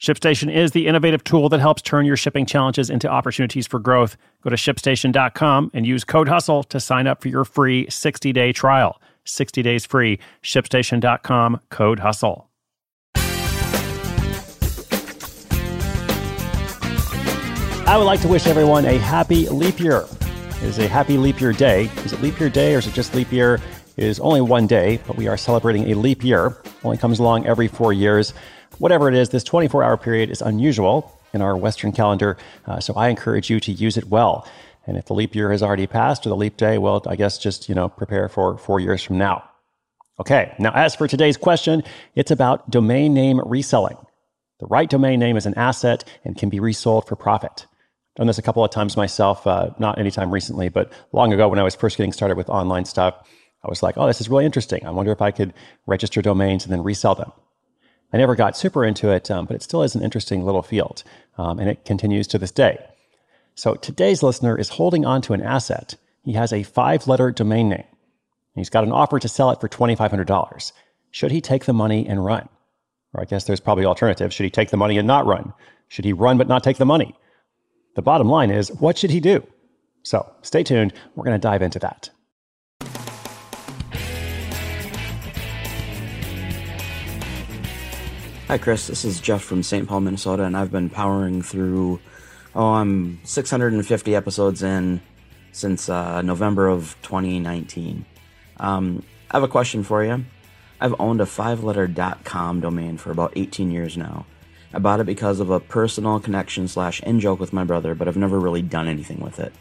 ShipStation is the innovative tool that helps turn your shipping challenges into opportunities for growth. Go to shipstation.com and use code HUSTLE to sign up for your free 60 day trial. 60 days free. ShipStation.com, code HUSTLE. I would like to wish everyone a happy leap year. It is a happy leap year day. Is it leap year day or is it just leap year? It is only one day, but we are celebrating a leap year. Only comes along every four years. Whatever it is, this 24 hour period is unusual in our Western calendar, uh, so I encourage you to use it well. And if the leap year has already passed or the leap day, well, I guess just, you know, prepare for four years from now. Okay, now as for today's question, it's about domain name reselling. The right domain name is an asset and can be resold for profit. Done this a couple of times myself, uh, not anytime recently, but long ago when I was first getting started with online stuff. I was like, oh, this is really interesting. I wonder if I could register domains and then resell them. I never got super into it, um, but it still is an interesting little field, um, and it continues to this day. So today's listener is holding on to an asset. He has a five letter domain name. He's got an offer to sell it for $2,500. Should he take the money and run? Or I guess there's probably alternatives. Should he take the money and not run? Should he run but not take the money? The bottom line is, what should he do? So stay tuned. We're going to dive into that. Hi, Chris. This is Jeff from St. Paul, Minnesota, and I've been powering through, oh, I'm 650 episodes in since uh, November of 2019. Um, I have a question for you. I've owned a five letter .com domain for about 18 years now. I bought it because of a personal connection slash in joke with my brother, but I've never really done anything with it.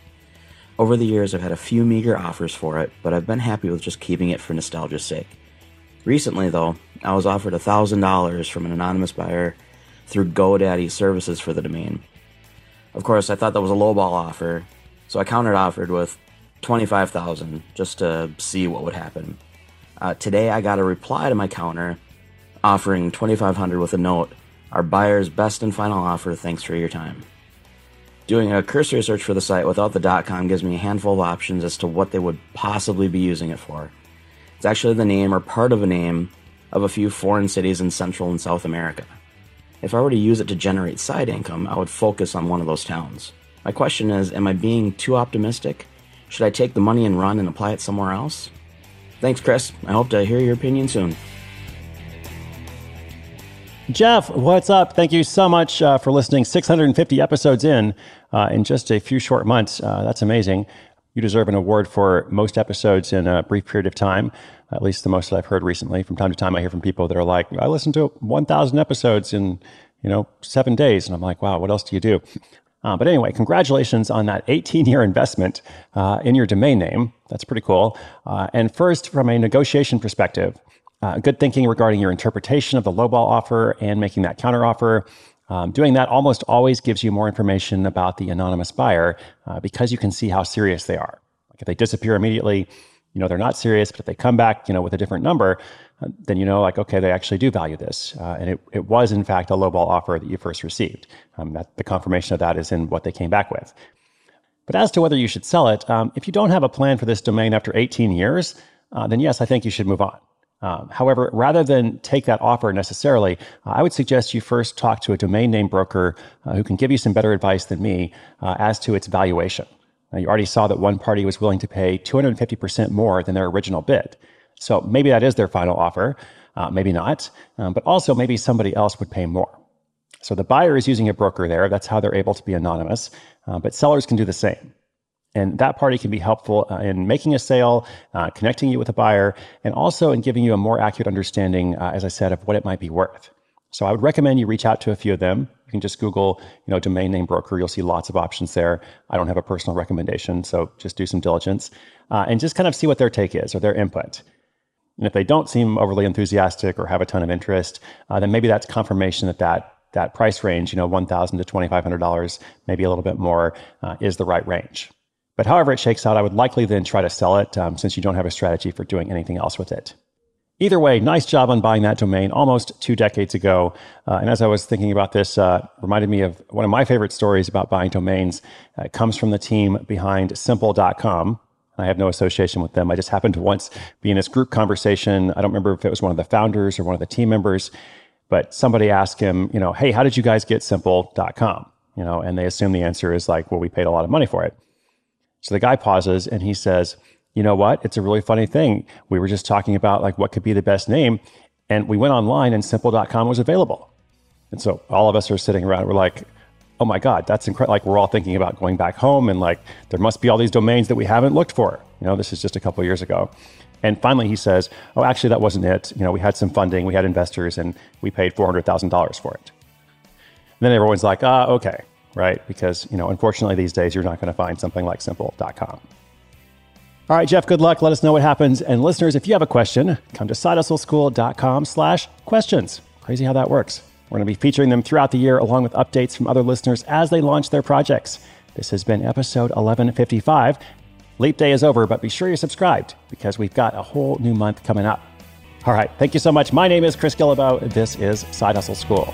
Over the years, I've had a few meager offers for it, but I've been happy with just keeping it for nostalgia's sake. Recently, though, I was offered $1,000 from an anonymous buyer through GoDaddy services for the domain. Of course, I thought that was a lowball offer, so I countered offered with 25,000 just to see what would happen. Uh, today, I got a reply to my counter offering 2,500 with a note. Our buyer's best and final offer. Thanks for your time. Doing a cursory search for the site without the .com gives me a handful of options as to what they would possibly be using it for. It's actually the name or part of a name of a few foreign cities in Central and South America. If I were to use it to generate side income, I would focus on one of those towns. My question is Am I being too optimistic? Should I take the money and run and apply it somewhere else? Thanks, Chris. I hope to hear your opinion soon. Jeff, what's up? Thank you so much uh, for listening. 650 episodes in uh, in just a few short months. Uh, that's amazing. You deserve an award for most episodes in a brief period of time, at least the most that I've heard recently. From time to time, I hear from people that are like, I listened to 1,000 episodes in, you know, seven days. And I'm like, wow, what else do you do? Uh, but anyway, congratulations on that 18 year investment uh, in your domain name. That's pretty cool. Uh, and first, from a negotiation perspective, uh, good thinking regarding your interpretation of the lowball offer and making that counteroffer. Um, doing that almost always gives you more information about the anonymous buyer uh, because you can see how serious they are. Like if they disappear immediately, you know they're not serious. But if they come back, you know, with a different number, uh, then you know, like okay, they actually do value this, uh, and it, it was in fact a lowball offer that you first received. Um, that the confirmation of that is in what they came back with. But as to whether you should sell it, um, if you don't have a plan for this domain after 18 years, uh, then yes, I think you should move on. Um, however, rather than take that offer necessarily, uh, I would suggest you first talk to a domain name broker uh, who can give you some better advice than me uh, as to its valuation. Now, you already saw that one party was willing to pay 250% more than their original bid. So maybe that is their final offer, uh, maybe not, um, but also maybe somebody else would pay more. So the buyer is using a broker there. That's how they're able to be anonymous, uh, but sellers can do the same. And that party can be helpful uh, in making a sale, uh, connecting you with a buyer, and also in giving you a more accurate understanding, uh, as I said, of what it might be worth. So I would recommend you reach out to a few of them. You can just Google, you know, domain name broker. You'll see lots of options there. I don't have a personal recommendation, so just do some diligence uh, and just kind of see what their take is or their input. And if they don't seem overly enthusiastic or have a ton of interest, uh, then maybe that's confirmation that that that price range, you know, 1,000 to $2,500, maybe a little bit more, uh, is the right range. But however it shakes out, I would likely then try to sell it um, since you don't have a strategy for doing anything else with it. Either way, nice job on buying that domain almost two decades ago. Uh, and as I was thinking about this, uh, reminded me of one of my favorite stories about buying domains. Uh, it comes from the team behind simple.com. I have no association with them. I just happened to once be in this group conversation. I don't remember if it was one of the founders or one of the team members, but somebody asked him, you know, hey, how did you guys get simple.com? You know, and they assume the answer is like, well, we paid a lot of money for it. So the guy pauses and he says, you know what? It's a really funny thing. We were just talking about like what could be the best name. And we went online and simple.com was available. And so all of us are sitting around, we're like, oh my God, that's incredible. Like we're all thinking about going back home and like there must be all these domains that we haven't looked for. You know, this is just a couple years ago. And finally he says, oh, actually, that wasn't it. You know, we had some funding, we had investors, and we paid $400,000 for it. And then everyone's like, ah, okay, right? Because, you know, unfortunately these days you're not going to find something like simple.com. All right, Jeff, good luck. Let us know what happens. And listeners, if you have a question, come to sidehustleschool.com slash questions. Crazy how that works. We're going to be featuring them throughout the year along with updates from other listeners as they launch their projects. This has been episode 1155. Leap day is over, but be sure you're subscribed because we've got a whole new month coming up. All right, thank you so much. My name is Chris Guillebeau. This is Side Hustle School.